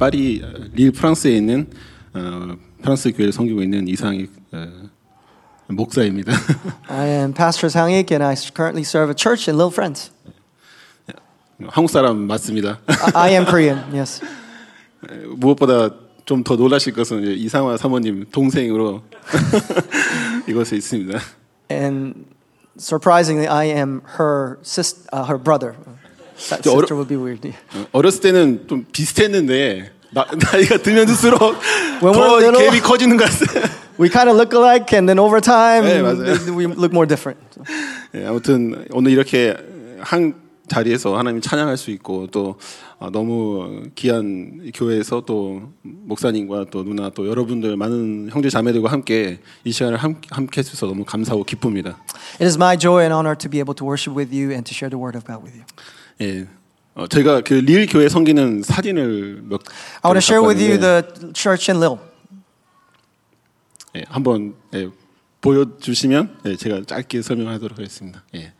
파리 릴 프랑스에 있는 어, 프랑스 교회를 섬기고 있는 이상익 어, 목사입니다. I am Pastor Ik, and I currently serve a church in Little Friends. 한국 사람 맞습니다. I, am Korean, yes. 무엇보다 좀 더 놀라실 것은 이상화 사모님 동생으로 이것에 있습니다. And surprisingly, I am her sis, uh, her brother. That 저 어려- sister would be weird. 어, 어렸을 때는 좀 비슷했는데 나, 나이가 들면 들수록 더 little- 갭이 커지는 것 같아요. We kind of look alike, and then over time, 네, we look more different. 예, 아무튼 오늘 이렇게 한 자리에서 하나님 찬양할 수 있고 또 어, 너무 귀한 교회에서 또 목사님과 또 누나 또 여러분들 많은 형제 자매들과 함께 이 시간을 함, 함께 해주셔서 너무 감사하고 기쁩니다. It is my joy and honor to be able to worship with you and to share the word of God with you. 예, 어, 저희가 그 리을 교회 섬기는 사진을 몇 I want to share with you the church in Lille. 예, 한번 예, 보여주시면 예, 제가 짧게 설명하도록 하겠습니다. 예.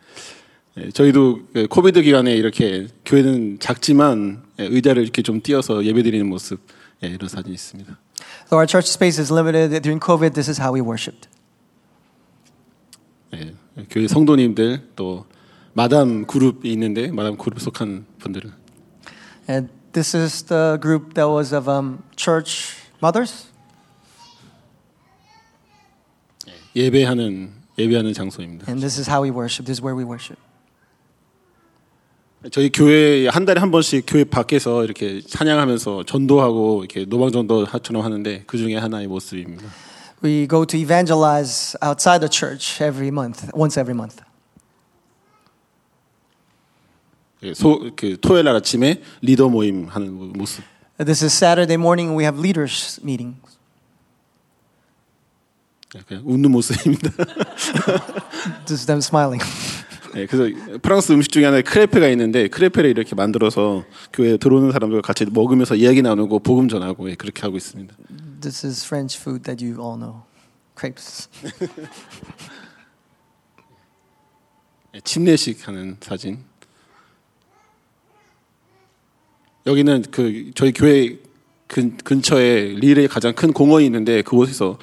예, 저희도 그 코비드 기간에 이렇게 교회는 작지만 예, 의자를 이렇게 좀 띄어서 예배드리는 모습 예, 이런 사진이 있습니다. Though our church space is limited during COVID, this is how we worshipped. 예, 교회 성도님들 또 마담 그룹이 있는데 마담 그룹 속한 분들은 And this is the group that was of um, church mothers. 예배하는 예배하는 장소입니다. And this is how we worship. This is where we worship. 저희 교회 한 달에 한 번씩 교회 밖에서 이렇게 찬양하면서 전도하고 이렇게 노방 전도처럼 하는데 그 중에 하나의 모습입니다. We go to evangelize outside the church every month, once every month. 예, 소, 그 토요일 날 아침에 리더 모임 하는 모- 모습. This is Saturday morning. We have leaders meetings. 예, 그냥 웃는 모습입니다. Is them smiling. 예, 그래서 프랑스 음식 중에 하나에 크레페가 있는데 크레페를 이렇게 만들어서 교회에 들어오는 사람들과 같이 먹으면서 이야기 나누고 복음 전하고 예, 그렇게 하고 있습니다. This is French food that you all know, crepes. 예, 침례식 하는 사진. 여기는 그 저희 교회 근, 근처에 릴의 가장 큰 공원이 있는데 그곳에서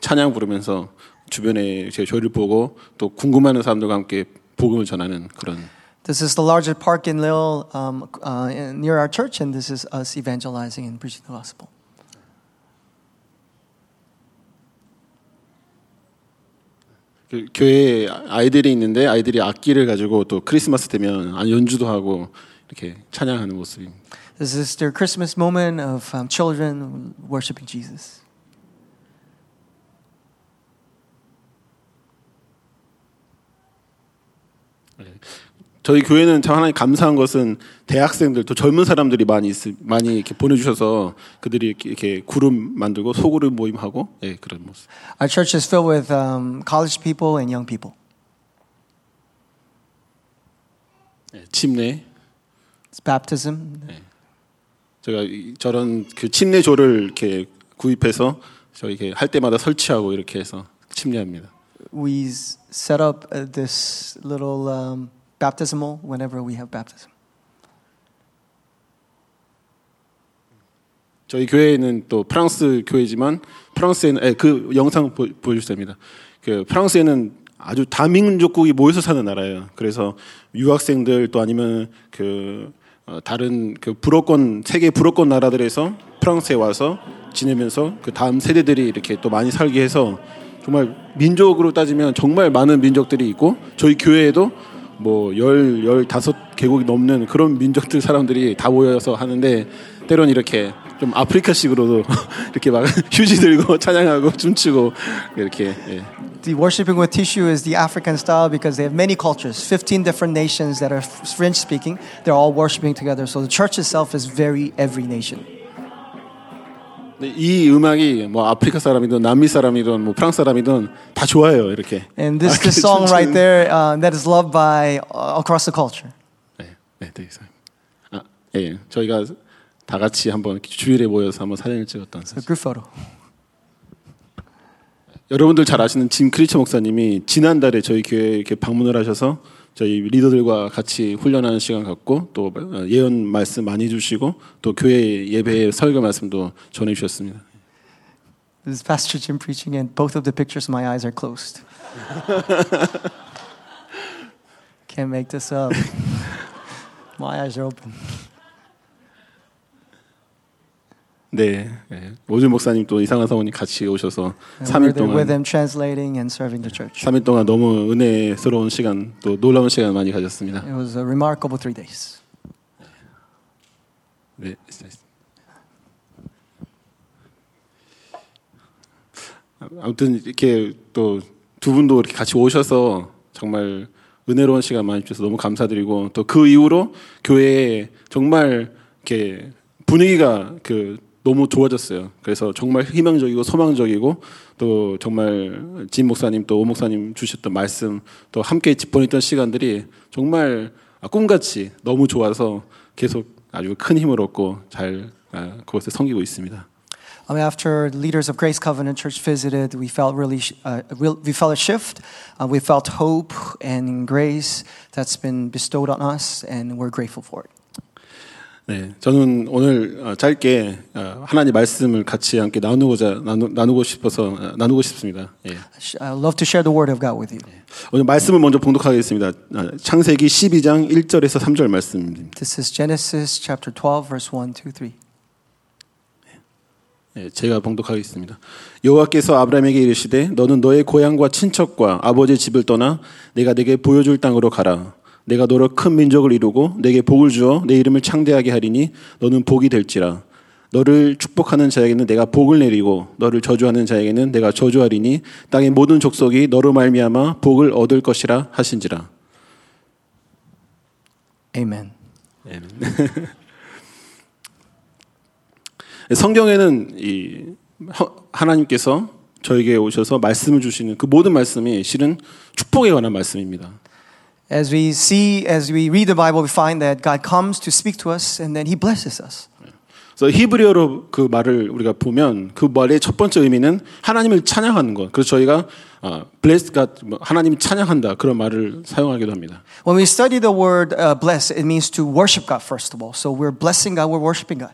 찬양 부르면서 주변에 제 저희를 보고 또 궁금해하는 사람들과 함께 복음을 전하는 그런 This is the largest park in Lille um, uh, near our church, and this is us evangelizing and preaching the gospel. 그 교회에 아이들이 있는데 아이들이 악기를 가지고 또 크리스마스 되면 아, 연주도 하고 이렇게 찬양하는 모습입니다. This is their Christmas moment of um, children worshiping Jesus. 저희 교회는 참 하나님 감사한 것은 대학생들 또 젊은 사람들이 많이 있, 많이 이렇게 보내주셔서 그들이 이렇게, 이렇게 그룹 만들고 소그룹 모임하고 예, 그런 모습. Our church is filled with um, college people and young people. 예, 침례 It's baptism. 제가 이- 저런 그 침례조를 이렇게 구입해서 저희 이렇게 할 때마다 설치하고 이렇게 해서 침례합니다. We set up uh, this little um, baptismal whenever we have baptism. 저희 교회는 또 프랑스 교회지만 프랑스에는 예, 그 영상 보, 보여주셔야 됩니다. 그 프랑스에는 아주 다민족국이 모여서 사는 나라예요. 그래서 유학생들 또 아니면 그 어, 다른 그 불어권 세계 불어권 나라들에서 프랑스에 와서 지내면서 그 다음 세대들이 이렇게 또 많이 살게 해서 정말 민족으로 따지면 정말 많은 민족들이 있고 저희 교회에도 뭐 열 열다섯 개국이 넘는 그런 민족들 사람들이 다 모여서 하는데 때론 이렇게 좀 아프리카식으로도 이렇게 막 휴지 들고 찬양하고 춤추고 이렇게 예. The worshiping with tissue is the African style because they have many cultures, 15 different nations that are French speaking. They're all worshiping together. So the church itself is very every nation. 근데 이 음악이 뭐 아프리카 사람이든 남미 사람이든 뭐 프랑스 사람이든 다 좋아해요 이렇게. And this, 이렇게 this song right 춤추는- there uh, that is loved by uh, across the culture. 네, 네, 되게 잘. 아, 예, 저희가 다 같이 한번 이렇게 주일에 모여서 한번 사진을 찍었던 A 사진. group photo. 여러분들 잘 아시는 짐 크리처 목사님이 지난달에 저희 교회에 이렇게 방문을 하셔서 저희 리더들과 같이 훈련하는 시간 갖고 또 어, 예언 말씀 많이 주시고 또 교회 예배 설교 말씀도 전해 주셨습니다. This is Pastor Jim preaching, and both of the pictures, my eyes are closed. Can't make this up. my eyes are open. 네, 네. 오준 목사님 또 이상한 사모님 같이 오셔서 And 3일 we're there with 동안 them translating and serving the church. 3일 동안 너무 은혜스러운 시간 또 놀라운 시간 많이 가졌습니다. It was a remarkable three days. 네. 아무튼 이렇게 또 두 분도 이렇게 같이 오셔서 정말 은혜로운 시간 많이 주셔서 너무 감사드리고 또 그 이후로 교회에 정말 이렇게 분위기가 그 너무 좋아졌어요. 그래서 정말 희망적이고 소망적이고 또 정말 진 목사님 또 오 목사님 주셨던 말씀 또 함께 보냈던 시간들이 정말 꿈같이 너무 좋아서 계속 아주 큰 힘을 얻고 잘 아, 그것을 섬기고 있습니다. Um, after leaders of Grace Covenant Church visited, we felt really, uh, we felt a shift. Uh, we felt hope and grace that's been bestowed on us, and we're grateful for it. 네, 저는 오늘 어, 짧게 어, 하나님 말씀을 같이 함께 나누고자 나누, 나누고 싶어서 어, 나누고 싶습니다. 예. I love to share the word of God with you. 오늘 말씀을 먼저 봉독하겠습니다. 아, 창세기 12장 1절에서 3절 말씀입니다. This is Genesis chapter 12, verse 1, 2, 3. 예, 제가 봉독하겠습니다. 여호와께서 아브라함에게 이르시되 너는 너의 고향과 친척과 아버지 집을 떠나 내가 내게 보여줄 땅으로 가라. 내가 너로 큰 민족을 이루고 내게 복을 주어 내 이름을 창대하게 하리니 너는 복이 될지라. 너를 축복하는 자에게는 내가 복을 내리고 너를 저주하는 자에게는 내가 저주하리니 땅의 모든 족속이 너로 말미암아 복을 얻을 것이라 하신지라. Amen. 성경에는 이 하- 하나님께서 저에게 오셔서 말씀을 주시는 그 모든 말씀이 실은 축복에 관한 말씀입니다. As we see, as we read the Bible, we find that God comes to speak to us and then He blesses us. 그래서 히브리어로 그 말을 우리가 보면 그 말의 첫 번째 의미는 하나님을 찬양하는 것. 그래서 저희가 아, bless God, 뭐 하나님 찬양한다 그런 말을 사용하기도 합니다. When we study the word uh, bless, it means to worship God, first of all. So we're blessing God, we're worshiping God.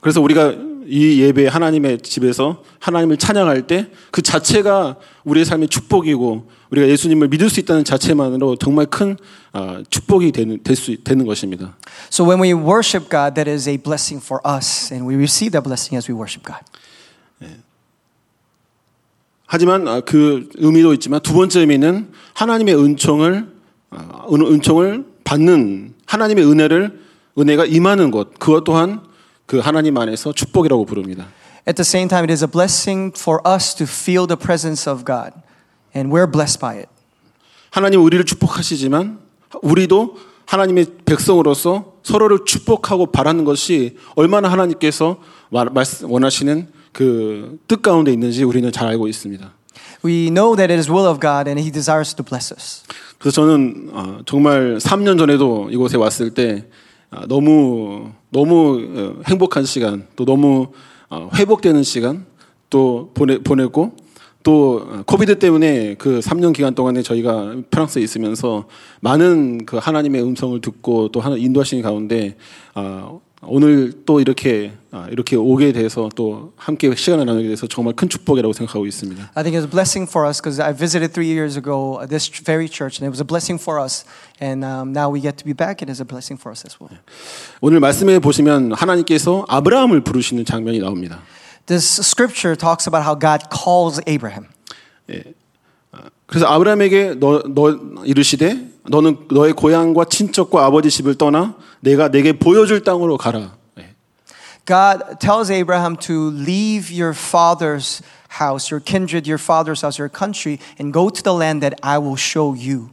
그래서 우리가 이 예배 하나님의 집에서 하나님을 찬양할 때 그 자체가 우리의 삶의 축복이고 우리가 예수님을 믿을 수 있다는 자체만으로 정말 큰 아, 축복이 되는 될수 되는 것입니다. So when we worship God, that is a blessing for us, and we receive that blessing as we worship God. 하지만 아, 그 의미도 있지만 두 번째 의미는 하나님의 은총을 아, 은- 은총을 받는 하나님의 은혜를 은혜가 임하는 것 그것 또한 그 하나님 안에서 축복이라고 부릅니다. At the same time, it is a blessing for us to feel the presence of God, and we're blessed by it. 하나님 우리를 축복하시지만 우리도 하나님의 백성으로서 서로를 축복하고 바라는 것이 얼마나 하나님께서 원하시는 그 뜻 가운데 있는지 우리는 잘 알고 있습니다. We know that it is will of God, and He desires to bless us. 그래서 저는 어, 정말 3년 전에도 이곳에 왔을 때 아, 너무 너무 어, 행복한 시간 또 너무 어, 회복되는 시간 또 보내 보내고 또 어, 코비드 때문에 그 3년 기간 동안에 저희가 프랑스에 있으면서 많은 그 하나님의 음성을 듣고 또 하나 인도하시는 가운데 아, 오늘 또 이렇게 아, 이렇게 오게 돼서 또 함께 시간을 나누게 돼서 정말 큰 축복이라고 생각하고 있습니다. I think it's a blessing for us because I visited three years ago uh, this very church, and it was a blessing for us. And um, now we get to be back, it is a blessing for us as well. 오늘 말씀에 보시면 하나님께서 아브라함을 부르시는 장면이 나옵니다. This scripture talks about how God calls Abraham. 그래서 아브라함에게 너, 너 이르시되 너는 너의 고향과 친척과 아버지 집을 떠나 내가 내게 보여줄 땅으로 가라. 예. God tells Abraham to leave your father's house, your kindred, your father's house, your country, and go to the land that I will show you.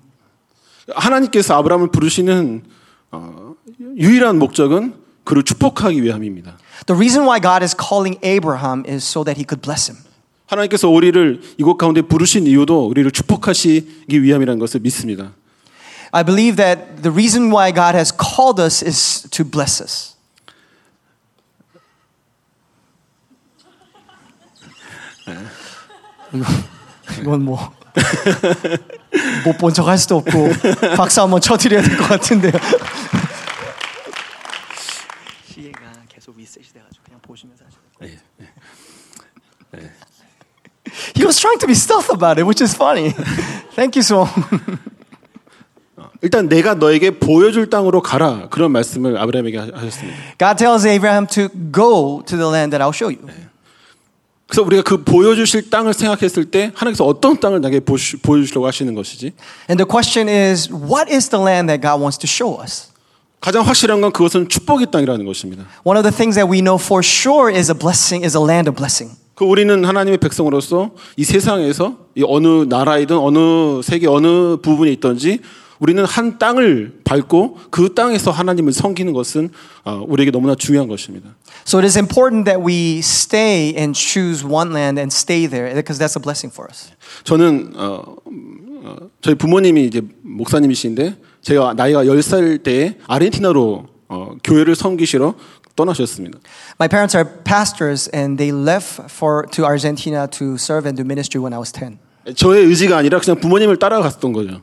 하나님께서 아브라함을 부르시는 어, 유일한 목적은 그를 축복하기 위함입니다. The reason why God is calling Abraham is so that he could bless him. 하나님께서 우리를 이곳 가운데 부르신 이유도 우리를 축복하시기 위함이라는 것을 믿습니다. I believe that the reason why God has called us is to bless us. 이건 뭐? 못 본 척 할 수도 없고 박수 한번 쳐드려야 될 것 같은데요. 시계가 계속 리셋이 돼가지고 그냥 보시면서 하시는 거예요. He was trying to be stealth about it, which is funny. Thank you so. 일단 내가 너에게 보여줄 땅으로 가라 그런 말씀을 아브라함에게 하- 하셨습니다. God tells Abraham to go to the land that I'll show you. 그래서 우리가 그 보여주실 땅을 생각했을 때 하나님께서 어떤 땅을 나에게 보여주시려고 하시는 것이지? And the question is, what is the land that God wants to show us? 가장 확실한 건 그것은 축복의 땅이라는 것입니다. One of the things that we know for sure is a blessing, is a land of blessing. 그 우리는 하나님의 백성으로서 이 세상에서 이 어느 나라이든 어느 세계 어느 부분에 있든지 우리는 한 땅을 밟고 그 땅에서 하나님을 섬기는 것은 어, 우리에게 너무나 중요한 것입니다. So it is important that we stay and choose one land and stay there because that's a blessing for us. 저는 어, 음, 어, 저희 부모님이 이제 목사님이신데 제가 나이가 10살 때 아르헨티나로 어, 교회를 섬기시러 떠나셨습니다. My parents are pastors and they left for to Argentina to serve and do ministry when I was 10. 저의 의지가 아니라 그냥 부모님을 따라갔던 거죠.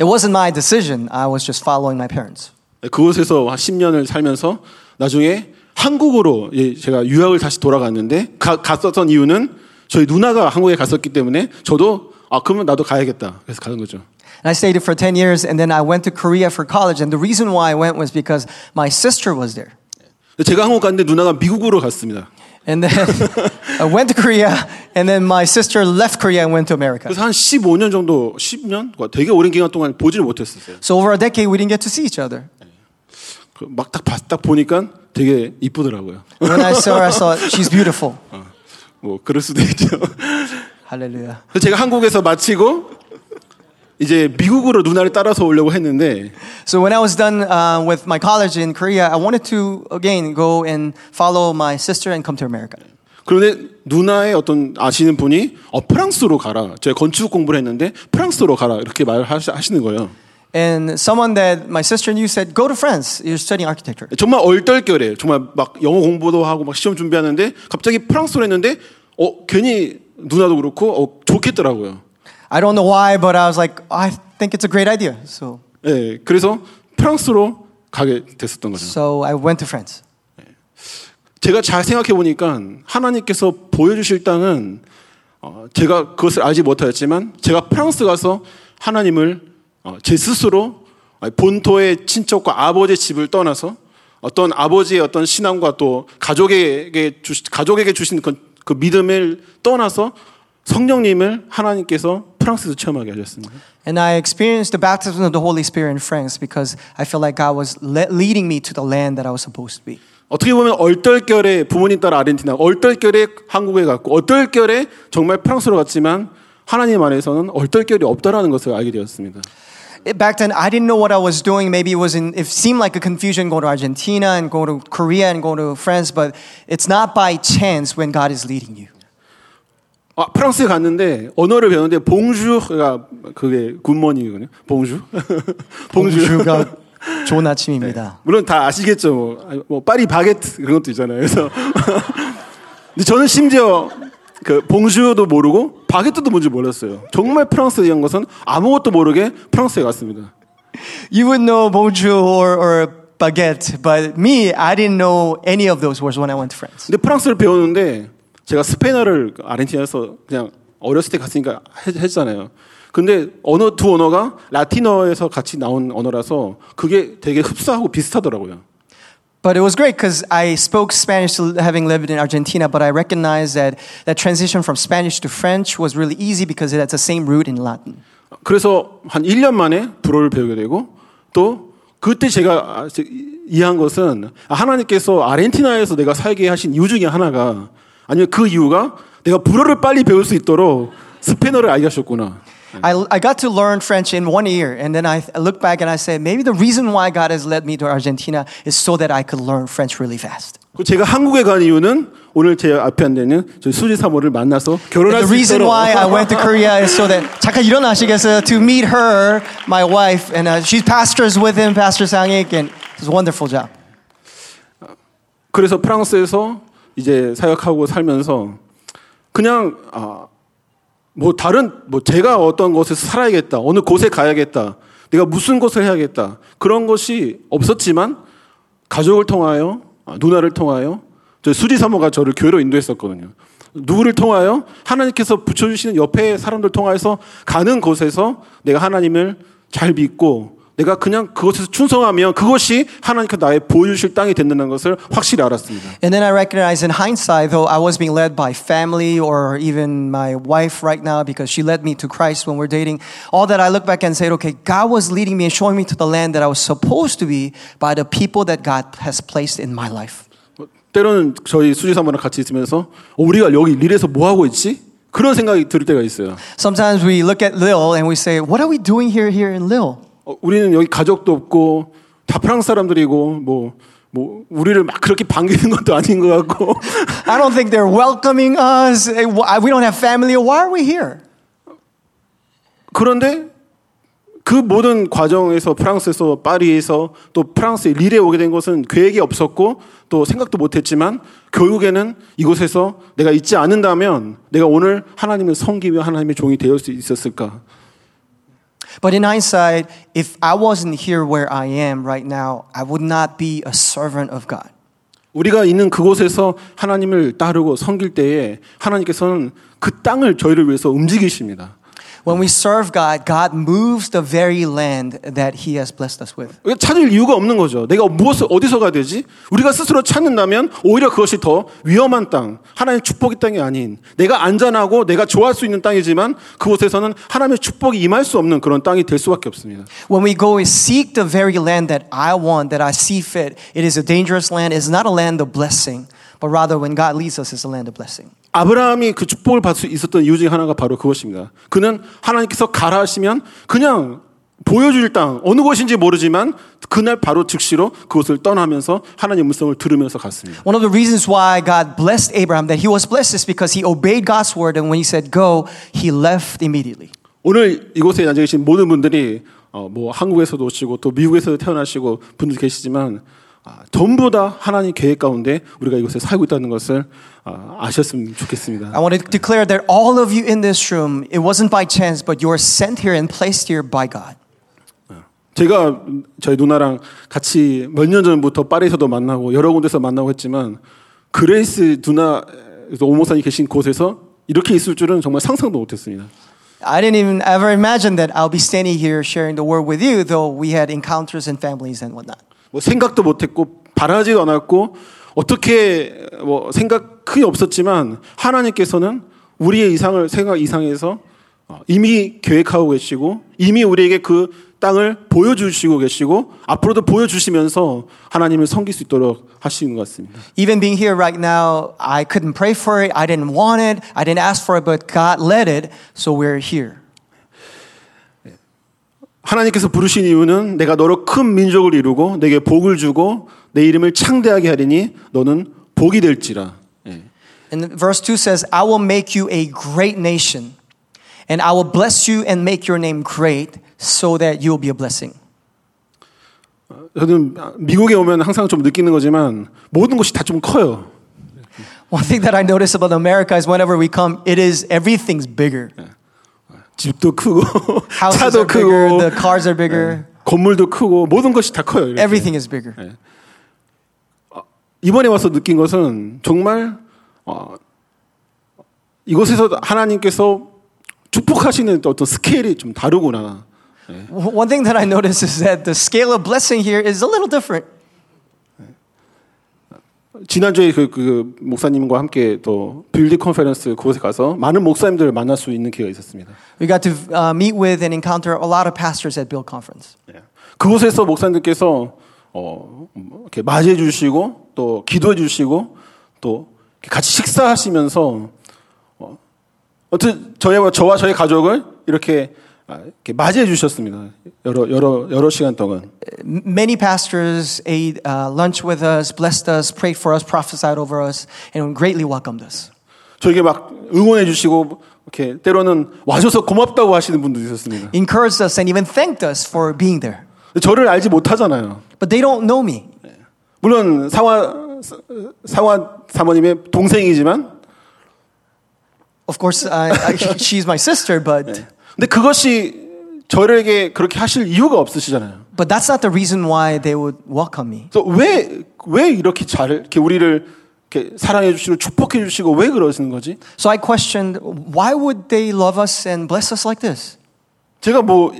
It wasn't my decision. I was just following my parents. 그곳에서 한 10년을 살면서 나중에 한국으로 예, 제가 유학을 다시 돌아갔는데 가, 갔었던 이유는 저희 누나가 한국에 갔었기 때문에 저도 아 그러면 나도 가야겠다 그래서 가는 거죠. And I stayed for 10 years and then I went to Korea for college and the reason why I went was because my sister was there. 제가 한국 갔는데 누나가 미국으로 갔습니다. And then I went to Korea and then my sister left Korea and went to America. 그래서 한 15년 정도 10년 되게 오랜 기간 동안 보지를 못했었어요. So over a decade we didn't get to see each other. 막딱 딱 보니까 되게 이쁘더라고요. When I saw her, I thought she's beautiful. 뭐 그럴 수도 있죠. Hallelujah. 그래서 제가 한국에서 마치고 이제 미국으로 누나를 따라서 오려고 했는데 So when I was done uh, with my college in Korea, I wanted to again go and follow my sister and come to America. 그런데 누나의 어떤 아시는 분이 어, 프랑스로 가라. 제가 건축 공부를 했는데 프랑스로 가라 이렇게 말을 하시- 하시는 거예요. And someone that my sister knew said, "Go to France. You're studying architecture." 정말 얼떨결에 정말 막 영어 공부도 하고 막 시험 준비하는데 갑자기 프랑스로 했는데 어 괜히 누나도 그렇고 어, 좋겠더라고요. I don't know why, but I was like, I think it's a great idea. So, 예, 그래서 프랑스로 가게 됐었던 거죠. so I went to France. 제가 잘 생각해 보니까 하나님께서 보여주실 땅은 어, 제가 그것을 알지 못하였지만 제가 프랑스 가서 하나님을 어, 제 스스로 어, 본토의 친척과 아버지의 집을 떠나서 어떤 아버지의 어떤 신앙과 또 가족에게 주, 가족에게 주신 그, 그 믿음을 떠나서 성령님을 하나님께서 프랑스에서 체험하게 하셨습니다. And I experienced the baptism of the Holy Spirit in France because I felt like God was le- leading me to the land that I was supposed to be. 어떻게 보면 얼떨결에 부모님 따라 아르헨티나, 얼떨결에 한국에 갔고, 얼떨결에 정말 프랑스로 갔지만 하나님 안에서는 얼떨결이 없다라는 것을 알게 되었습니다. It- Back then, I didn't know what I was doing. Maybe it was in, it seemed like a confusion go to Argentina and go to Korea and go to France, but it's not by chance when God is leading you. 아, 프랑스에 갔는데 언어를 배우는데 봉주가 그게 굿모닝이거든요. 봉주. 봉주. 봉주가 좋은 아침입니다. 물론 다 아시겠죠. 뭐, 뭐 파리 바게트 그런 것도 있잖아요. 그래서 근데 저는 심지어 그 봉주도 모르고 바게트도 뭔지 몰랐어요. 정말 프랑스에 대한 것은 아무것도 모르게 프랑스에 갔습니다. You would know bonjour or, or baguette, but me, I didn't know any of those words when I went to France. 근데 프랑스를 배우는데 제가 스페인어를 아르헨티나에서 그냥 어렸을 때 갔으니까 했- 했잖아요. 근데 언어 두 언어가 라틴어에서 같이 나온 언어라서 그게 되게 흡사하고 비슷하더라고요. But it was great because I spoke Spanish having lived in Argentina, but I recognized that that transition from Spanish to French was really easy because it has the same root in Latin. 그래서 한 1년 만에 불어를 배우게 되고 또 그때 제가 아, 제- 이해한 것은 아, 하나님께서 아르헨티나에서 내가 살게 하신 이유 중에 하나가 아니면 그 이유가 내가 불어를 빨리 배울 수 있도록 스페인어를 알게 하셨구나. I, I got to learn French in one year, and then I look back and I said, maybe the reason why God has led me to Argentina is so that I could learn French really fast. 그 제가 한국에 간 이유는 오늘 제 앞에 앉는 저희 수지 사모를 만나서 결혼할 The 수 reason 있도록 why I went to Korea is so that 잠깐 일어나시겠어요? To meet her, my wife, and uh, she's pastors with him, Pastor Sangik, and it's a wonderful job. 그래서 프랑스에서 이제 사역하고 살면서 그냥 아, 뭐 다른 뭐 제가 어떤 곳에서 살아야겠다. 어느 곳에 가야겠다. 내가 무슨 것을 해야겠다. 그런 것이 없었지만 가족을 통하여 아, 누나를 통하여 저 수지 사모가 저를 교회로 인도했었거든요. 누구를 통하여 하나님께서 붙여주시는 옆에 사람들 통하여서 가는 곳에서 내가 하나님을 잘 믿고 내가 그냥 그것에서 충성하면 그것이 하나님께서 나의 보여주실 땅이 된다는 것을 확실히 알았습니다. And then I recognize in hindsight, though I was being led by family or even my wife right now because she led me to Christ when we're dating, all that I look back and say, okay, God was leading me and showing me to the land that I was supposed to be by the people that God has placed in my life. 때로는 저희 수지 사모랑 같이 있으면서 어, 우리가 여기 릴에서 뭐 하고 있지? 그런 생각이 들 때가 있어요. Sometimes we look at Lil and we say, what are we doing here, here in Lil? 어, 우리는 여기 가족도 없고 다 프랑스 사람들이고 뭐, 뭐 우리를 막 그렇게 반기는 것도 아닌 것 같고 I don't think they're welcoming us. We don't have family. Why are we here? 그런데 그 모든 과정에서 프랑스에서 파리에서 또 프랑스의 릴에 오게 된 것은 계획이 없었고 또 생각도 못했지만 결국에는 이곳에서 내가 있지 않는다면 내가 오늘 하나님을 섬기며 하나님의 종이 되을 수 있었을까? But in hindsight, if I wasn't here where I am right now, I would not be a servant of God. 우리가 있는 그곳에서 하나님을 따르고 섬길 때에 하나님께서는 그 땅을 저희를 위해서 움직이십니다. When we serve God, God moves the very land that He has blessed us with. 찾을 이유가 없는 거죠. 내가 무엇을 어디서 가야 되지? 우리가 스스로 찾는다면 오히려 그것이 더 위험한 땅, 하나님의 축복의 땅이 아닌 내가 안전하고 내가 좋아할 수 있는 땅이지만 그곳에서는 하나님의 축복이 임할 수 없는 그런 땅이 될 수밖에 없습니다. When we go and seek the very land that I want, that I see fit, it is a dangerous land. It's not a land of blessing, but rather when God leads us, it's a land of blessing. 아브라함이 그 축복을 받을 수 있었던 이유 중에 하나가 바로 그것입니다. 그는 하나님께서 가라 하시면 그냥 보여줄 땅 어느 곳인지 모르지만 그날 바로 즉시로 그곳을 떠나면서 하나님의 음성을 들으면서 갔습니다. One of the reasons why God blessed Abraham, that he was blessed, is because he obeyed God's word, and when he said go, he left immediately. 오늘 이곳에 앉아 계신 모든 분들이 어, 뭐 한국에서도 오시고 또 미국에서도 태어나시고 분들 계시지만 아, 전부 다 하나님 계획 가운데 우리가 이곳에 살고 있다는 것을 아, 아셨으면 좋겠습니다. I want to declare that all of you in this room, it wasn't by chance, but you were sent here and placed here by God. 제가 저희 누나랑 같이 몇 년 전부터 파리에서도 만나고 여러 군데서 만나고 했지만 그레이스 누나 오 목사님이 계신 곳에서 이렇게 있을 줄은 정말 상상도 못했습니다. I didn't even ever imagine that I'll be standing here sharing the word with you, though we had encounters and families and whatnot. 뭐 생각도 못했고 바라지도 않았고 어떻게 뭐 생각 크게 없었지만 하나님께서는 우리의 이상을 생각 이상해서 어, 이미 계획하고 계시고 이미 우리에게 그 땅을 보여주시고 계시고 앞으로도 보여주시면서 하나님을 섬길 수 있도록 하시는 것 같습니다. Even being here right now, I couldn't pray for it. I didn't want it. I didn't ask for it, but God led it, so we're here. 하나님께서 부르신 이유는 내가 너로 큰 민족을 이루고 내게 복을 주고 내 이름을 창대하게 하리니 너는 복이 될지라. 예. And verse 2 says, I will make you a great nation, and I will bless you and make your name great, so that you will be a blessing. 저는 미국에 오면 항상 좀 느끼는 거지만 모든 것이 다 좀 커요. One thing that I notice about America is whenever we come, it is everything's bigger. 집도 크고 차도 are bigger, 크고 the cars are bigger, 건물도 크고 모든 것이 다 커요. 이렇게. everything is bigger. 이번에 와서 느낀 것은 정말 어, 이곳에서 하나님께서 축복하시는 어떤 스케일이 좀 다르구나. One thing that I notice is that the scale of blessing here is a little different. 지난주에 그, 그 목사님과 함께 또 Build 컨퍼런스 그곳에 가서 많은 목사님들을 만날 수 있는 기회가 있었습니다. We got to uh, meet with and encounter a lot of pastors at Build Conference. 그곳에서 목사님들께서 어, 이렇게 맞이해 주시고 또 기도해 주시고 또 같이 식사하시면서 어, 어떤 저희와 저와 저희 가족을 이렇게, 아, 이렇게 맞이해 주셨습니다. 여러 여러 여러 시간 동안. Many pastors ate uh, lunch with us, blessed us, prayed for us, prophesied over us, and greatly welcomed us. 저에게 막 응원해 주시고 이렇게 때로는 와줘서 고맙다고 하시는 분도 있었습니다. Encouraged us and even thanked us for being there. 저를 알지 못하잖아요. But they don't know me. 물론 사화 사화 사모님의 동생이지만 Of course, I, I, she's my sister, but 근데 그것이 저에게 그렇게 하실 이유가 없으시잖아요. but that's not the reason why they would welcome me. 그래서 왜, 왜 이렇게 잘, 이렇게 우리를 이렇게 사랑해 주시고 축복해 주시고 왜 그러시는 거지? So I questioned, why would they love us and bless us like this? 제가 뭐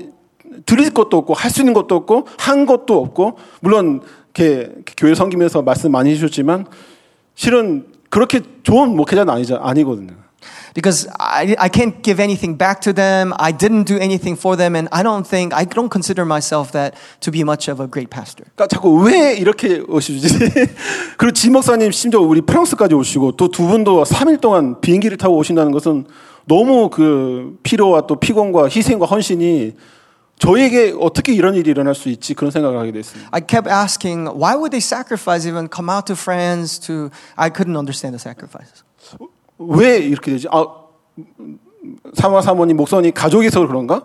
드릴 것도 없고 할 수 있는 것도 없고 한 것도 없고 물론 이렇게 교회 섬기면서 말씀 많이 해주셨지만 실은 그렇게 좋은 목회자는 아니죠 아니거든요. Because I, I can't give anything back to them. I didn't do anything for them. And I don't think, I don't consider myself that to be much of a great pastor. 그러니까 자꾸 왜 이렇게 오시지? 그리고 지 목사님 심지어 우리 프랑스까지 오시고 또 두 분도 3일 동안 비행기를 타고 오신다는 것은 너무 그 피로와 또 피곤과 희생과 헌신이 저에게 어떻게 이런 일이 일어날 수 있지 그런 생각을 하게 됐습니다. I kept asking, why would they sacrifice even come out to France to, I couldn't understand the sacrifices. 왜 이렇게 되지? 아, 사마 사모님, 목사님 가족이서 그런가?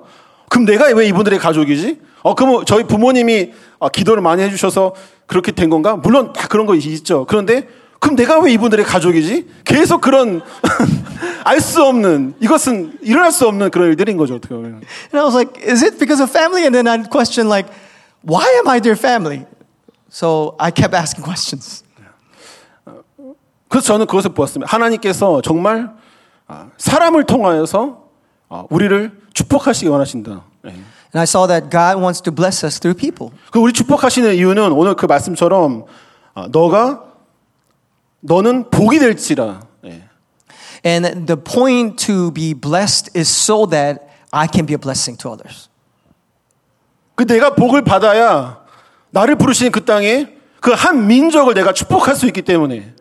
그럼 내가 왜 이분들의 가족이지? 어, 그럼 저희 부모님이 아, 기도를 많이 해주셔서 그렇게 된 건가? 물론 다 그런 거 있죠. 그런데 그럼 내가 왜 이분들의 가족이지? 계속 그런 알 수 없는 이것은 일어날 수 없는 그런 일들인 거죠. 어떻게 보면. And I was like, is it because of family? And then I'd question like, why am I their family? So I kept asking questions. 그래서 저는 그것을 보았습니다. 하나님께서 정말 아, 사람을 통하여서 아, 우리를 축복하시기 원하신다. 예. And I saw that God wants to bless us through people. 그 우리 축복하시는 이유는 오늘 그 말씀처럼 아, 너가 너는 복이 될지라. 예. And the point to be blessed is so that I can be a blessing to others. 그 내가 복을 받아야 나를 부르시는 그 땅에 그 한 민족을 내가 축복할 수 있기 때문에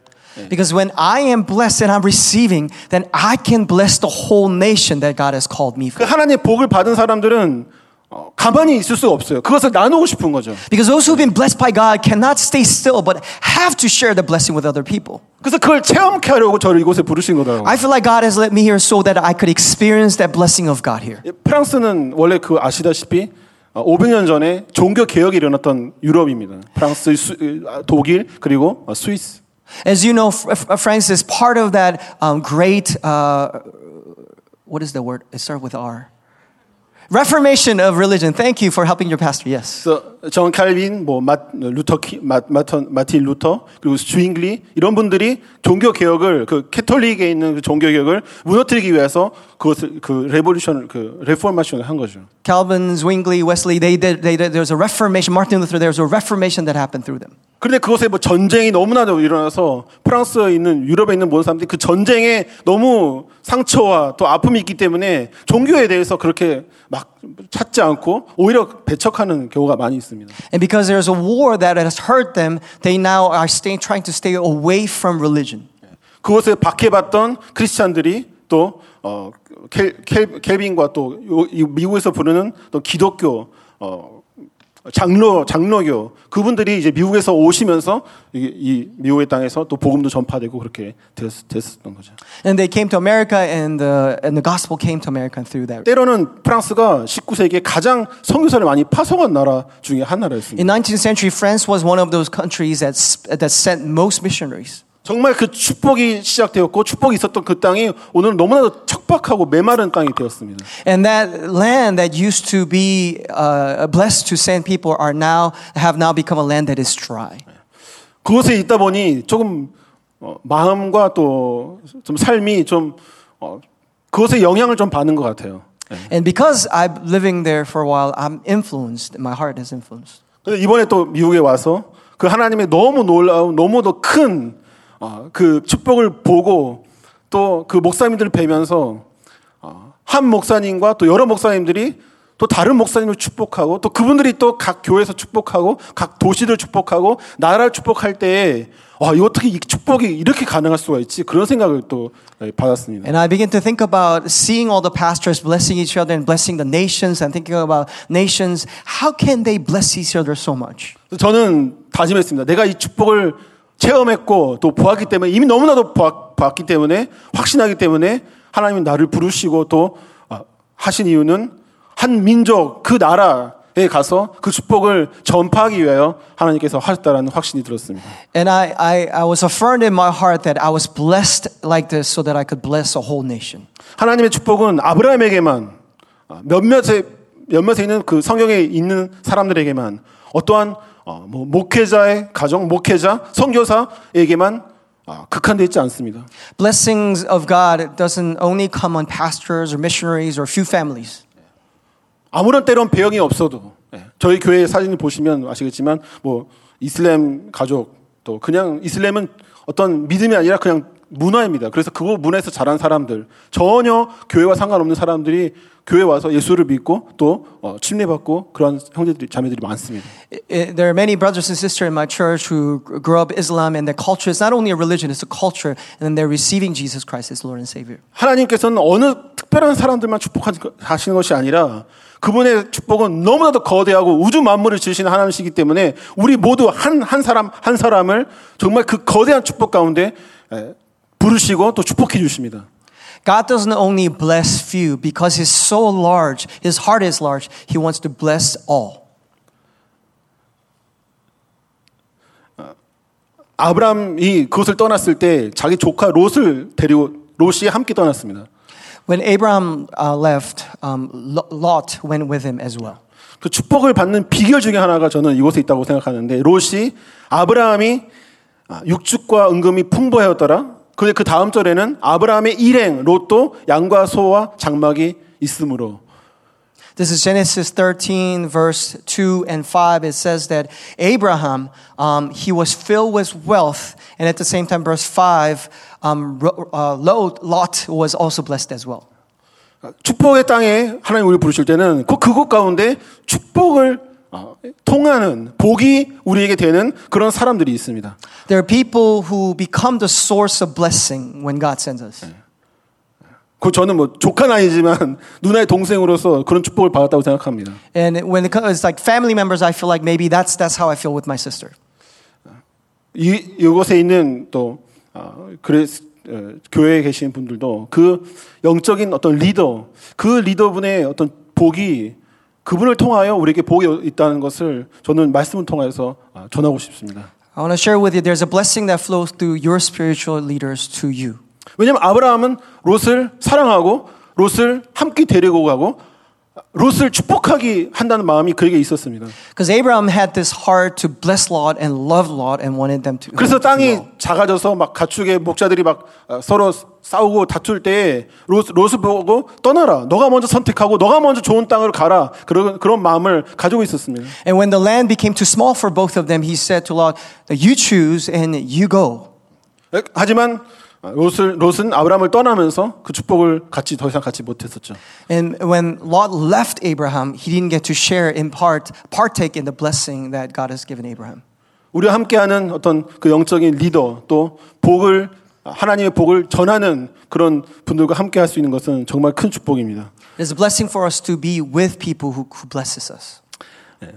Because when I am blessed and I'm receiving, then I can bless the whole nation that God has called me 그 for. 하나님의 복을 받은 사람들은 어, 가만히 있을 수가 없어요. 그것을 나누고 싶은 거죠. Because those who've been blessed by God cannot stay still, but have to share the blessing with other people. 그래서 그걸 체험케 하려고 저를 이곳에 부르신 거더라고요. I feel like God has let me here so that I could experience that blessing of God here. 예, 프랑스는 원래 그 아시다시피 어, 500년 전에 종교 개혁이 일어났던 유럽입니다. 프랑스, 수, 아, 독일 그리고 어, 스위스. As you know, F- F- France is part of that um, great, uh, what is the word? It starts with R. Reformation of religion. Thank you for helping your pastor. Yes. 그래서 정 칼빈, 뭐 마, 루터 키, 마, 마턴, 마틴 루터 그리고 주잉글리 이런 분들이 종교 개혁을 그 캐톨릭에 있는 그 종교 개혁을 무너뜨리기 위해서 그것을 그 레볼루션을 그 레포메이션을 한 거죠. Calvin, Zwingli, Wesley, they did, they did, there was a reformation. Martin Luther, there was a reformation that happened through them. 그런데 그것에 뭐 전쟁이 너무나도 일어나서 프랑스에 있는 유럽에 있는 모든 사람들이 그 전쟁에 너무 상처와 또 아픔이 있기 때문에 종교에 대해서 그렇게 막 찾지 않고 오히려 배척하는 경우가 많이 있습니다. And because there's a war that has hurt them, they now are staying, trying to stay away from religion. 그것에 박해받던 크리스찬들이 또 어, 켈, 켈, 켈빈과 또 미국에서 부르는 또 기독교 어, 장로 장로교 그분들이 이제 미국에서 오시면서 이, 이 미국의 땅에서 또 복음도 전파되고 그렇게 됐, 됐었던 거죠. And they came to America, and the, and the gospel came to America through that. 때로는 프랑스가 19세기에 가장 선교사를 많이 파송한 나라 중에 한 나라였습니다. In 19th century, France was one of those countries that, that sent most missionaries. 정말 그 축복이 시작되었고 축복이 있었던 그 땅이 오늘 너무나도 척박하고 메마른 땅이 되었습니다. And that land that used to be uh, blessed to send people are now have now become a land that is dry. 그곳에 있다 보니 조금 어, 마음과 또 좀 삶이 좀 어, 그것에 영향을 좀 받는 것 같아요. And because I'm living there for a while, I'm influenced. My heart is influenced. 근데 이번에 또 미국에 와서 그 하나님의 너무 놀라운 너무도 큰 어, 그 축복을 보고 또 그 목사님들을 뵈면서 어, 한 목사님과 또 여러 목사님들이 또 다른 목사님을 축복하고 또 그분들이 또 각 교회에서 축복하고 각 도시를 축복하고 나라를 축복할 때에 와, 이거 어떻게 이 축복이 이렇게 가능할 수가 있지? 그런 생각을 또 예, 받았습니다. And I begin to think about seeing all the pastors blessing each other and blessing the nations and thinking about nations. How can they bless each other so much? 저는 다짐했습니다. 내가 이 축복을 체험했고 또 보았기 때문에 이미 너무나도 보았, 봤기 때문에 확신하기 때문에 하나님이 나를 부르시고 또 아, 하신 이유는 한 민족 그 나라 나라에 가서 그 축복을 전파하기 위하여 하나님께서 하셨다라는 확신이 들었습니다. And I, I, I was affirmed in my heart that I was blessed like this so that I could bless a whole nation. 하나님의 축복은 아브라함에게만 아, 몇몇에 몇몇에 있는 그 성경에 있는 사람들에게만 어떠한 어, 뭐 목회자의 가정, 목회자, 선교사에게만 아, 극한되어 있지 않습니다. Blessings of God doesn't only come on pastors or missionaries or few families. 아무런 때론 배경이 없어도 예, 저희 교회 사진을 보시면 아시겠지만 뭐 이슬람 가족 또 그냥 이슬람은 어떤 믿음이 아니라 그냥 문화입니다. 그래서 그 문화에서 자란 사람들 전혀 교회와 상관없는 사람들이 교회 와서 예수를 믿고 또 어, 침례받고 그런 형제들이 자매들이 많습니다. There are many brothers and sisters in my church who grew up Islam, and their culture is not only a religion, it's a culture, and then they're receiving Jesus Christ as Lord and Savior. 하나님께서는 어느 특별한 사람들만 축복하시는 것이 아니라 그분의 축복은 너무나도 거대하고 우주 만물을 지으시는 하나님이시기 때문에 우리 모두 한, 한 사람, 한 사람을 정말 그 거대한 축복 가운데 에, 부르시고 또 축복해 주십니다. God doesn't only bless few because He's so large, His heart is large, He wants to bless all. 아브라함이 그것을 떠났을 때 자기 조카 롯을 데리고 롯이 함께 떠났습니다. When Abraham uh, left, um, Lo- Lot went with him as well. 그 축복을 받는 비결 중에 하나가 저는 이곳에 있다고 생각하는데 롯이 아브라함이 아, 육축과 은금이 풍부하였더라. 근데 그 다음 절에는 아브라함의 일행 롯도 양과 소와 장막이 있으므로 This is Genesis 13, verse 2 and 5. It says that Abraham, um, he was filled with wealth. And at the same time, verse 5, um, uh, Lot, was also blessed as well. 축복의 땅에 하나님 우리 부르실 때는 그 그곳 가운데 축복을 어, 통하는 복이 우리에게 되는 그런 사람들이 있습니다. There are people who become the source of blessing when God sends us. 그 저는 뭐 조카는 아니지만 누나의 동생으로서 그런 축복을 받았다고 생각합니다. And when it comes, like family members, I feel like maybe that's, that's how I feel with my sister. 이 이곳에 있는 또 어, 그래 어, 교회에 계신 분들도 그 영적인 어떤 리더 그 리더분의 어떤 복이 그분을 통하여 우리에게 복이 있다는 것을 저는 말씀을 아, 전하고 싶습니다. I want to share with you there's a blessing that flows through your spiritual leaders to you. 왜냐하면 아브라함은 롯을 사랑하고 롯을 함께 데리고 가고 롯을 축복하기 한다는 마음이 그에게 있었습니다. Because Abraham had this heart to bless Lot and love Lot and wanted them to. 그래서 땅이. 작아져서 막 가축의 목자들이 막 어, 서로 싸우고 다툴 때 롯, 롯을 보고 떠나라. 너가 먼저 선택하고 너가 먼저 좋은 땅으로 가라. 그런 그런 마음을 가지고 있었습니다. And when the land became too small for both of them, he said to Lot, "You choose and you go." 에, 하지만 롯을 롯은 아브라함을 떠나면서 그 축복을 같이 더 이상 같이 못했었죠. And when Lot left Abraham, he didn't get to share in part, partake in the blessing that God has given Abraham. 우리와 함께하는 어떤 그 영적인 리더 또 복을 하나님의 복을 전하는 그런 분들과 함께할 수 있는 것은 정말 큰 축복입니다. It is a blessing for us to be with people who, who blesses us.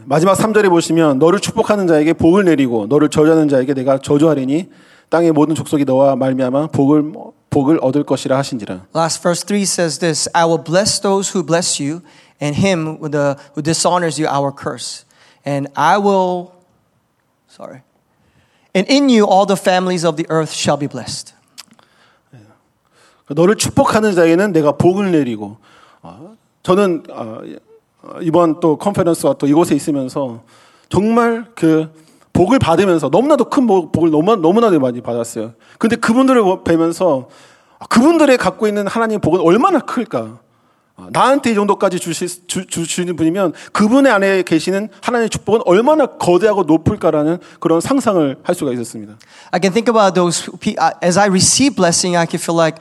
마지막 3절에 보시면 너를 축복하는 자에게 복을 내리고 너를 저주하는 자에게 내가 저주하리니 땅의 모든 족속이 너와 말미암아 복을 복을 얻을 것이라 하신지라. Last verse 3 says this I will bless those who bless you, and him who, the, who dishonors you, I will curse. And I will, sorry. And in you all the families of the earth shall be blessed. 너를 축복하는 자에게는 내가 복을 내리고 어, 저는 어, 어, 이번 또 컨퍼런스와 또 이곳에 있으면서 정말 그 복을 받으면서 너무나도 큰 복- 복을 너무 너무나도 많이 받았어요. 근데 그분들을 뵈면서 그분들의 갖고 있는 하나님의 복은 얼마나 클까? 어, 나한테 이 정도까지 주시, 주, 주시는 분이면 그분의 안에 계시는 하나님의 축복은 얼마나 거대하고 높을까라는 그런 상상을 할 수가 있었습니다. I can think about those, uh, as I receive blessing, I can feel like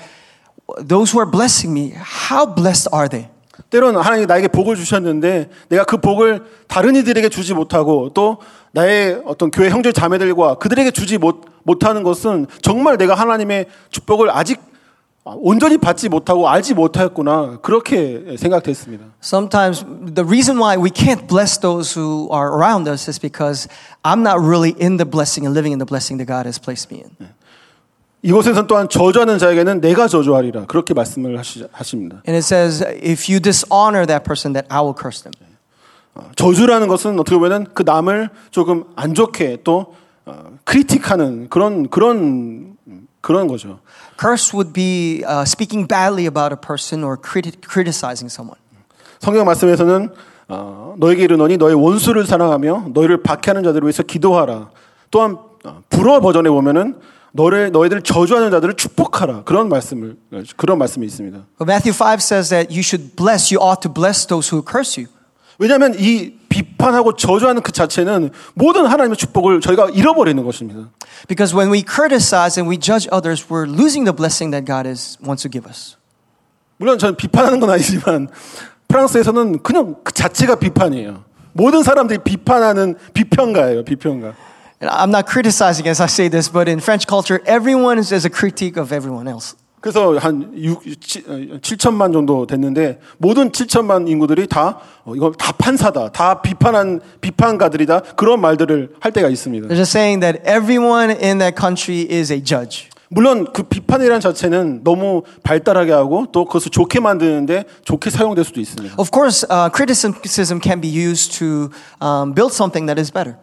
those who are blessing me, how blessed are they? 때로는 하나님이 나에게 복을 주셨는데 내가 그 복을 다른 이들에게 주지 못하고 또 나의 어떤 교회 형제 자매들과 그들에게 주지 못, 못하는 것은 정말 내가 하나님의 축복을 아직 온전히 받지 못하고 알지 못하였구나 그렇게 생각됐습니다. Sometimes the reason why we can't bless those who are around us is because I'm not really in the blessing and living in the blessing that God has placed me in. 이곳에서는 또한 저주하는 자에게는 내가 저주하리라 그렇게 말씀을 하십니다. And it says, if you dishonor that person, that I will curse them. 어, 저주라는 것은 어떻게 보면은 그 남을 조금 안 좋게 또 어, 크리틱하는 그런 그런 그런 거죠. Curse would be uh, speaking badly about a person or criti- criticizing someone. 성경 말씀에서는 어, 너에게 이르노니 너의 원수를 사랑하며 너희를 박해하는 자들을 위해서 기도하라. 또한 어, 불어 버전에 보면은 너를 너희들 저주하는 자들을 축복하라. 그런 말씀을 그런 말씀이 있습니다. Matthew 5 says that you should bless, you ought to bless those who curse you. 왜냐하면 이 비판하고 저주하는 그 자체는 모든 하나님의 축복을 저희가 잃어버리는 것입니다. Because when we criticize and we judge others, we're losing the blessing that God is, wants to give us. 물론 저는 비판하는 건 아니지만 프랑스에서는 그냥 그 자체가 비판이에요. 모든 사람들이 비판하는 비평가예요. 비평가. And I'm not criticizing as I say this, but in French culture, everyone is, is a critique of everyone else. 그래서 한 6, 7천만 정도 됐는데 모든 7천만 인구들이 다 어, 이거 다 판사다, 다 비판한 비판가들이다 그런 말들을 할 때가 있습니다. They're just saying that everyone in that country is a judge. 물론 그 비판이라는 자체는 너무 발달하게 하고 또 그것을 좋게 만드는데 좋게 사용될 수도 있습니다. Of course, uh, criticism can be used to um, build something that is better.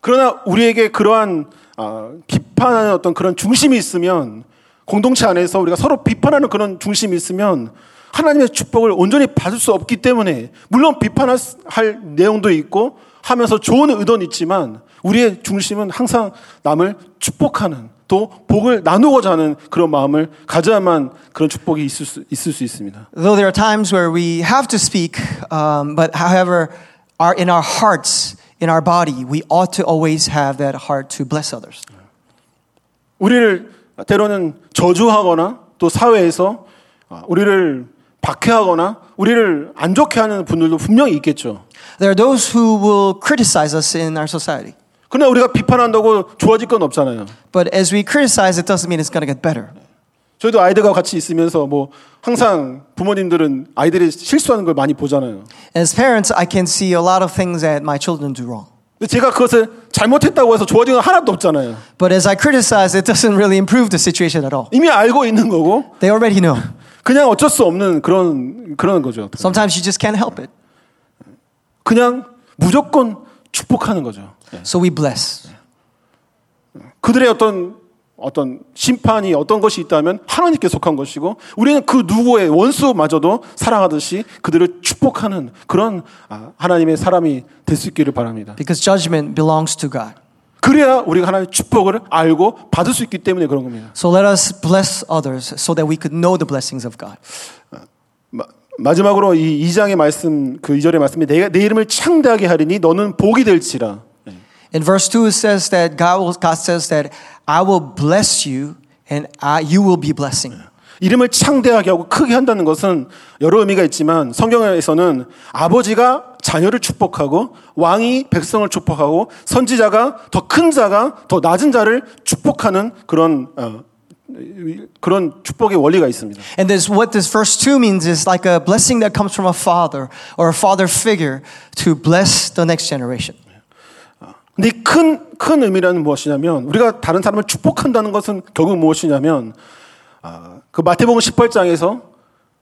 그러나 우리에게 그러한 아, 비판하는 어떤 그런 중심이 있으면 공동체 안에서 우리가 서로 비판하는 그런 중심이 있으면 하나님의 축복을 온전히 받을 수 없기 때문에 물론 비판할 할 내용도 있고 하면서 좋은 의도는 있지만 우리의 중심은 항상 남을 축복하는 또 복을 나누고자 하는 그런 마음을 가져야만 그런 축복이 있을 수, 있을 수 있습니다. Though there are times where we have to speak, um, but however, our, in our hearts, in our body, we ought to always have that heart to bless others. 우리를 때로는 저주하거나 또 사회에서 아, 우리를 박해하거나 우리를 안 좋게 하는 분들도 분명히 있겠죠. There are those who will criticize us in our society. 그러나 우리가 비판한다고 좋아질 건 없잖아요. But as we criticize, it doesn't mean it's going to get better. 저희도 아이들과 같이 있으면서 뭐 항상 부모님들은 아이들이 실수하는 걸 많이 보잖아요. As parents, I can see a lot of things that my children do wrong. 근데 제가 그것을 잘못했다고 해서 좋아지는 건 하나도 없잖아요. But as I criticize, it doesn't really improve the situation at all. 이미 알고 있는 거고 They already know. 그냥 어쩔 수 없는 그런 그런 거죠. Sometimes you just can't help it. 그냥 무조건 축복하는 거죠. So we bless. 그들의 어떤 어떤 심판이 어떤 것이 있다면 하나님께 속한 것이고 우리는 그 누구의 원수마저도 사랑하듯이 그들을 축복하는 그런 아, 하나님의 사람이 될 수 있기를 바랍니다. Because judgment belongs to God. 그래야 우리가 하나님의 축복을 알고 받을 수 있기 때문에 그런 겁니다. So let us bless others so that we could know the blessings of God. 마, 마지막으로 이 2장의 말씀 그 2절의 말씀이 내가 내 이름을 창대하게 하리니 너는 복이 될지라. In verse 2, it says that God, will, God says that I will bless you and I, you will be blessing. 이름을 창대하게 하고 크게 한다는 것은 여러 의미가 있지만 성경에서는 아버지가 자녀를 축복하고 왕이 백성을 축복하고 선지자가 더 큰 자가 더 낮은 자를 축복하는 그런 어, 그런 축복의 원리가 있습니다. And this, what this verse 2 means is like a blessing that comes from a father or a father figure to bless the next generation. 근데 큰, 큰 의미라는 무엇이냐면, 우리가 다른 사람을 축복한다는 것은 결국 무엇이냐면, 아, 그 마태복음 18장에서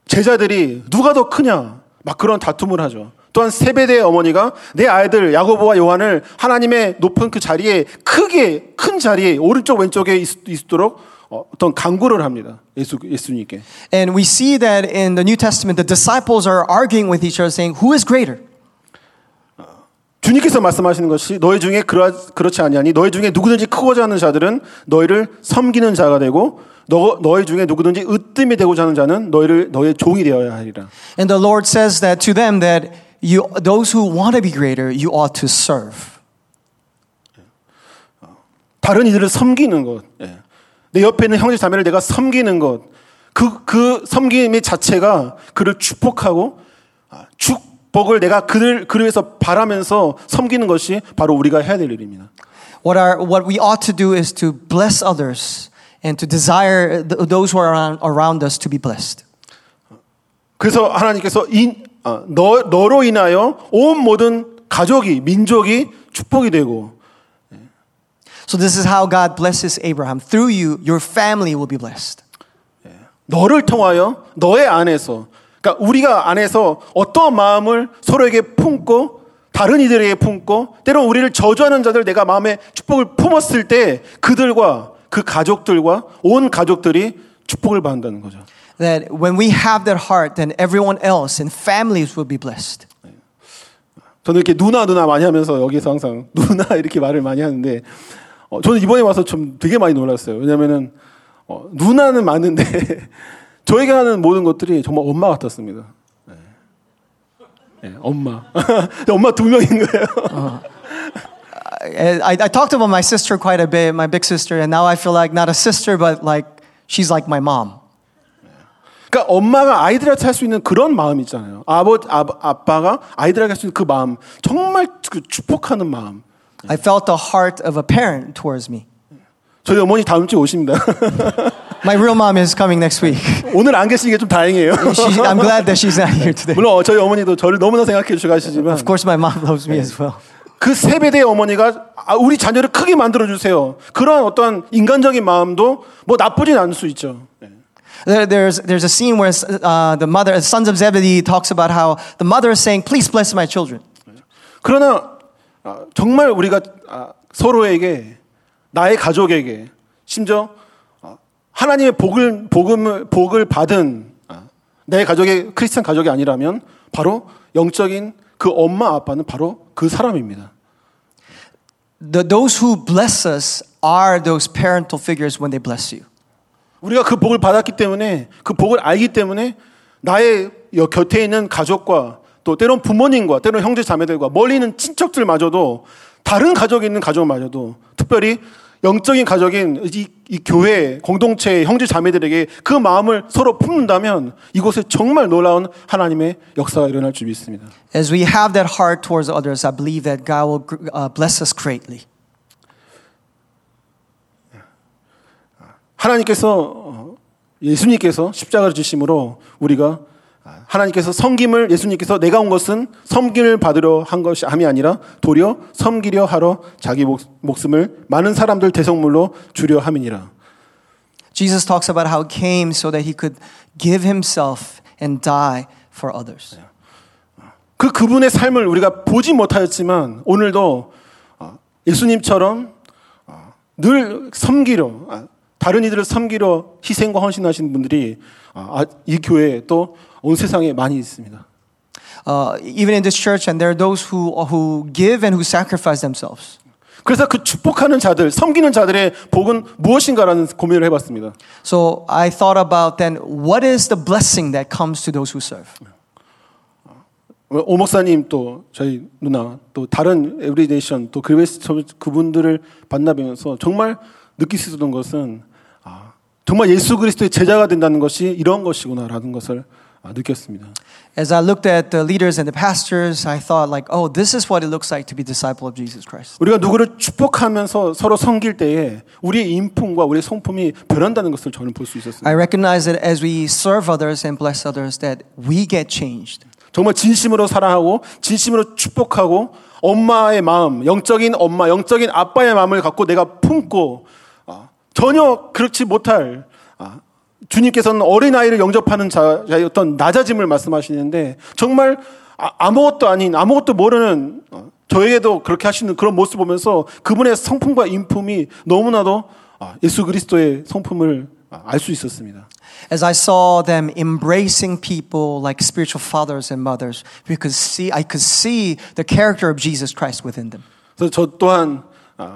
제자들이 누가 더 크냐, 막 그런 다툼을 하죠. 또한 세베대의 어머니가 내 아이들 야고보와 요한을 하나님의 높은 그 자리에 크게 큰 자리에 오른쪽 왼쪽에 있, 있도록 어떤 강구를 합니다. 예수 예수님께. And we see that in the New Testament, the disciples are arguing with each other, saying, Who is greater? 주님께서 말씀하시는 것이 너희 중에 그러, 그렇지 아니하니 너희 중에 누구든지 크고자 하는 자들은 너희를 섬기는 자가 되고 너, 너희 중에 누구든지 으뜸이 되고자 하는 자는 너희를 너의 종이 되어야 하리라. And the Lord says that to them that you, those who want to be greater, you ought to serve. 다른 이들을 섬기는 것. 예. 내 옆에 있는 형제 자매를 내가 섬기는 것. 그, 그 섬김의 자체가 그를 축복하고 아, 축 복을 내가 그를, 그를 위해서 바라면서 섬기는 것이 바로 우리가 해야 될 일입니다. What, are, what we ought to do is to bless others and to desire th- those who are around, around us to be blessed. 그래서 하나님께서 이, 아, 너, 너로 인하여 온 모든 가족이, 민족이 축복이 되고 So this is how God blesses Abraham. Through you, your family will be blessed. 너를 통하여 너의 안에서 그러니까 우리가 안에서 어떠한 마음을 서로에게 품고 다른 이들에게 품고 때로 우리를 저주하는 자들 내가 마음에 축복을 품었을 때 그들과 그 가족들과 온 가족들이 축복을 받는다는 거죠. That when we have that heart, then everyone else and families will be blessed. 저는 이렇게 누나 누나 많이 하면서 여기서 항상 누나 이렇게 말을 많이 하는데 어, 저는 이번에 와서 좀 되게 많이 놀랐어요. 왜냐면은 어, 누나는 맞는데 저에게 하는 모든 것들이 정말 엄마 같았습니다. 네. 네, 엄마. 엄마 두 명인 거예요. I, I I talked about my sister quite a bit, my big sister, and now I feel like not a sister, but like she's like my mom. 그러니까 엄마가 아이들한테 할 수 있는 그런 마음 있잖아요. 아버 아, 아빠가 아이들에게 할 수 있는 그 마음, 정말 그 축복하는 마음. I felt the heart of a parent towards me. 저희 어머니 다음 주에 오십니다. My real mom is coming next week. 오늘 안 계시는 게 좀 다행이에요. She, I'm glad that she's not here today. 물론 저희 어머니도 저를 너무나 생각해 주시지만 Of course, my mom loves me as well. 그 세배대 어머니가 아, 우리 자녀를 크게 만들어 주세요. 그러한 어떠한 인간적인 마음도 뭐 나쁘진 않을 수 있죠. 네. There, there's, there's a scene where uh, the mother, sons of Zebedee, talks about how the mother is saying, "Please bless my children." 그러나 아, 정말 우리가 아, 서로에게 나의 가족에게 심지어 아, 하나님의 복을 복음을 복을 받은 아, 내 가족의 크리스천 가족이 아니라면 바로 영적인 그 엄마 아빠는 바로 그 사람입니다. The, those who bless us are those parental figures when they bless you. 우리가 그 복을 받았기 때문에 그 복을 알기 때문에 나의 여- 곁에 있는 가족과 또 때론 부모님과 때론 형제 자매들과 멀리 있는 친척들마저도 다른 가족이 있는 가족마저도 특별히 영적인 가족인 이, 이 교회 공동체 형제 자매들에게 그 마음을 서로 품는다면 이곳에 정말 놀라운 하나님의 역사가 일어날 줄 믿습니다. As we have that heart towards others, I believe that God will uh, bless us greatly. 하나님께서 어, 예수님께서 십자가를 지심으로 우리가 아, 하나님께서 섬김을 예수님께서 내가 온 것은 섬김을 받으려 한 것이 함이 아니라 도리어 섬기려 하러 자기 목, 목숨을 많은 사람들 대성물로 주려 함이니라. Jesus talks about how he came so that he could give himself and die for others. 그 그분의 삶을 우리가 보지 못하였지만 오늘도 어, 예수님처럼 어, 늘 섬기려 아, 다른 이들을 섬기려 희생과 헌신하신 분들이 아, 이 교회에 또 온 세상에 많이 있습니다. Uh, even in this church, and there are those who, who give and who sacrifice themselves. 그래서 그 축복하는 자들, 섬기는 자들의 복은 무엇인가라는 고민을 해봤습니다. So I thought about then, what is the blessing that comes to those who serve? 오 목사님 또 저희 누나 또 다른 Every Nation 또 처치 그분들을 만나뵈면서 정말 있었던 것은 아, 정말 예수 그리스도의 제자가 된다는 것이 이런 것이구나라는 것을 아, 느꼈습니다. As I looked at the leaders and the pastors, I thought like, oh, this is what it looks like to be disciple of Jesus Christ. 우리가 누구를 축복하면서 서로 섬길 때에 우리의 인품과 우리의 성품이 변한다는 것을 저는 볼 수 있었습니다. I recognize that as we serve others and bless others, that we get changed. 정말 진심으로 사랑하고 진심으로 축복하고 엄마의 마음, 영적인 엄마, 영적인 아빠의 마음을 갖고 내가 품고 아, 전혀 그렇지 못할 아, 주님께서는 어린 아이를 영접하는 자의 어떤 낮아짐을 말씀하시는데 정말 아, 아무것도 아닌 아무것도 모르는 어, 저에게도 그렇게 하시는 그런 모습 보면서 그분의 성품과 인품이 너무나도 아, 예수 그리스도의 성품을 알 수 있었습니다. As I saw them embracing people like spiritual fathers and mothers, we could see, I could see the character of Jesus Christ within them. 그래서 저 또한 아,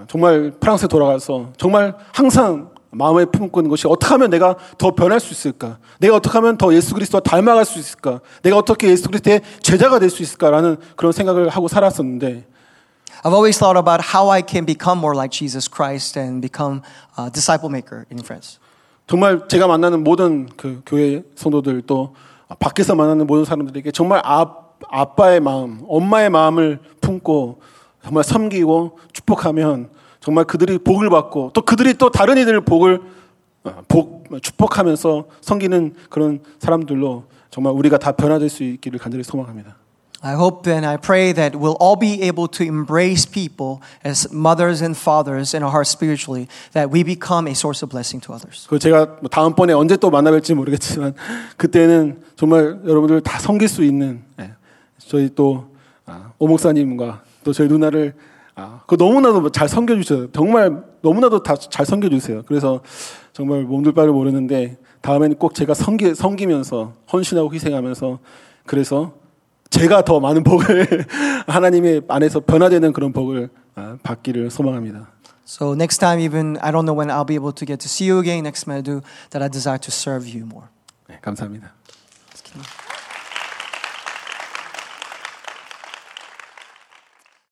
정말 프랑스에 돌아가서 정말 항상 마음에 품고 있는 것이 어떻게 하면 내가 더 변할 수 있을까? 내가 어떻게 하면 더 예수 그리스도와 닮아갈 수 있을까? 내가 어떻게 예수 그리스도의 제자가 될 수 있을까라는 그런 생각을 하고 살았었는데 I've always thought about how I can become more like Jesus Christ and become a disciple maker in France. 정말 제가 만나는 모든 그 교회 성도들 또 밖에서 만나는 모든 사람들에게 정말 아, 아빠의 마음, 엄마의 마음을 품고 정말 섬기고 축복하면 정말 그들이 복을 받고 또 그들이 또 다른 이들을 복을 어, 복 축복하면서 섬기는 그런 사람들로 정말 우리가 다 변화될 수 있기를 간절히 소망합니다. I hope and I pray that we'll all be able to embrace people as mothers and fathers in our hearts spiritually, that we become a source of blessing to others. 그 제가 뭐 다음번에 언제 또 만나뵐지 모르겠지만 그때는 정말 여러분들 다 섬길 수 있는 예, 저희 또 아, 오 목사님과 또 저희 누나를 아, 그 너무나도 잘 섬겨주셔요. 정말 너무나도 다 잘 섬겨주세요. 그래서 정말 몸둘 바를 모르는데 다음에는 꼭 제가 섬기, 섬기면서 헌신하고 희생하면서 그래서 제가 더 많은 복을 하나님의 안에서 변화되는 그런 복을 아, 받기를 소망합니다. So next time, even I don't know when I'll be able to get to see you again. Next time I do, that I desire to serve you more. 네, 감사합니다.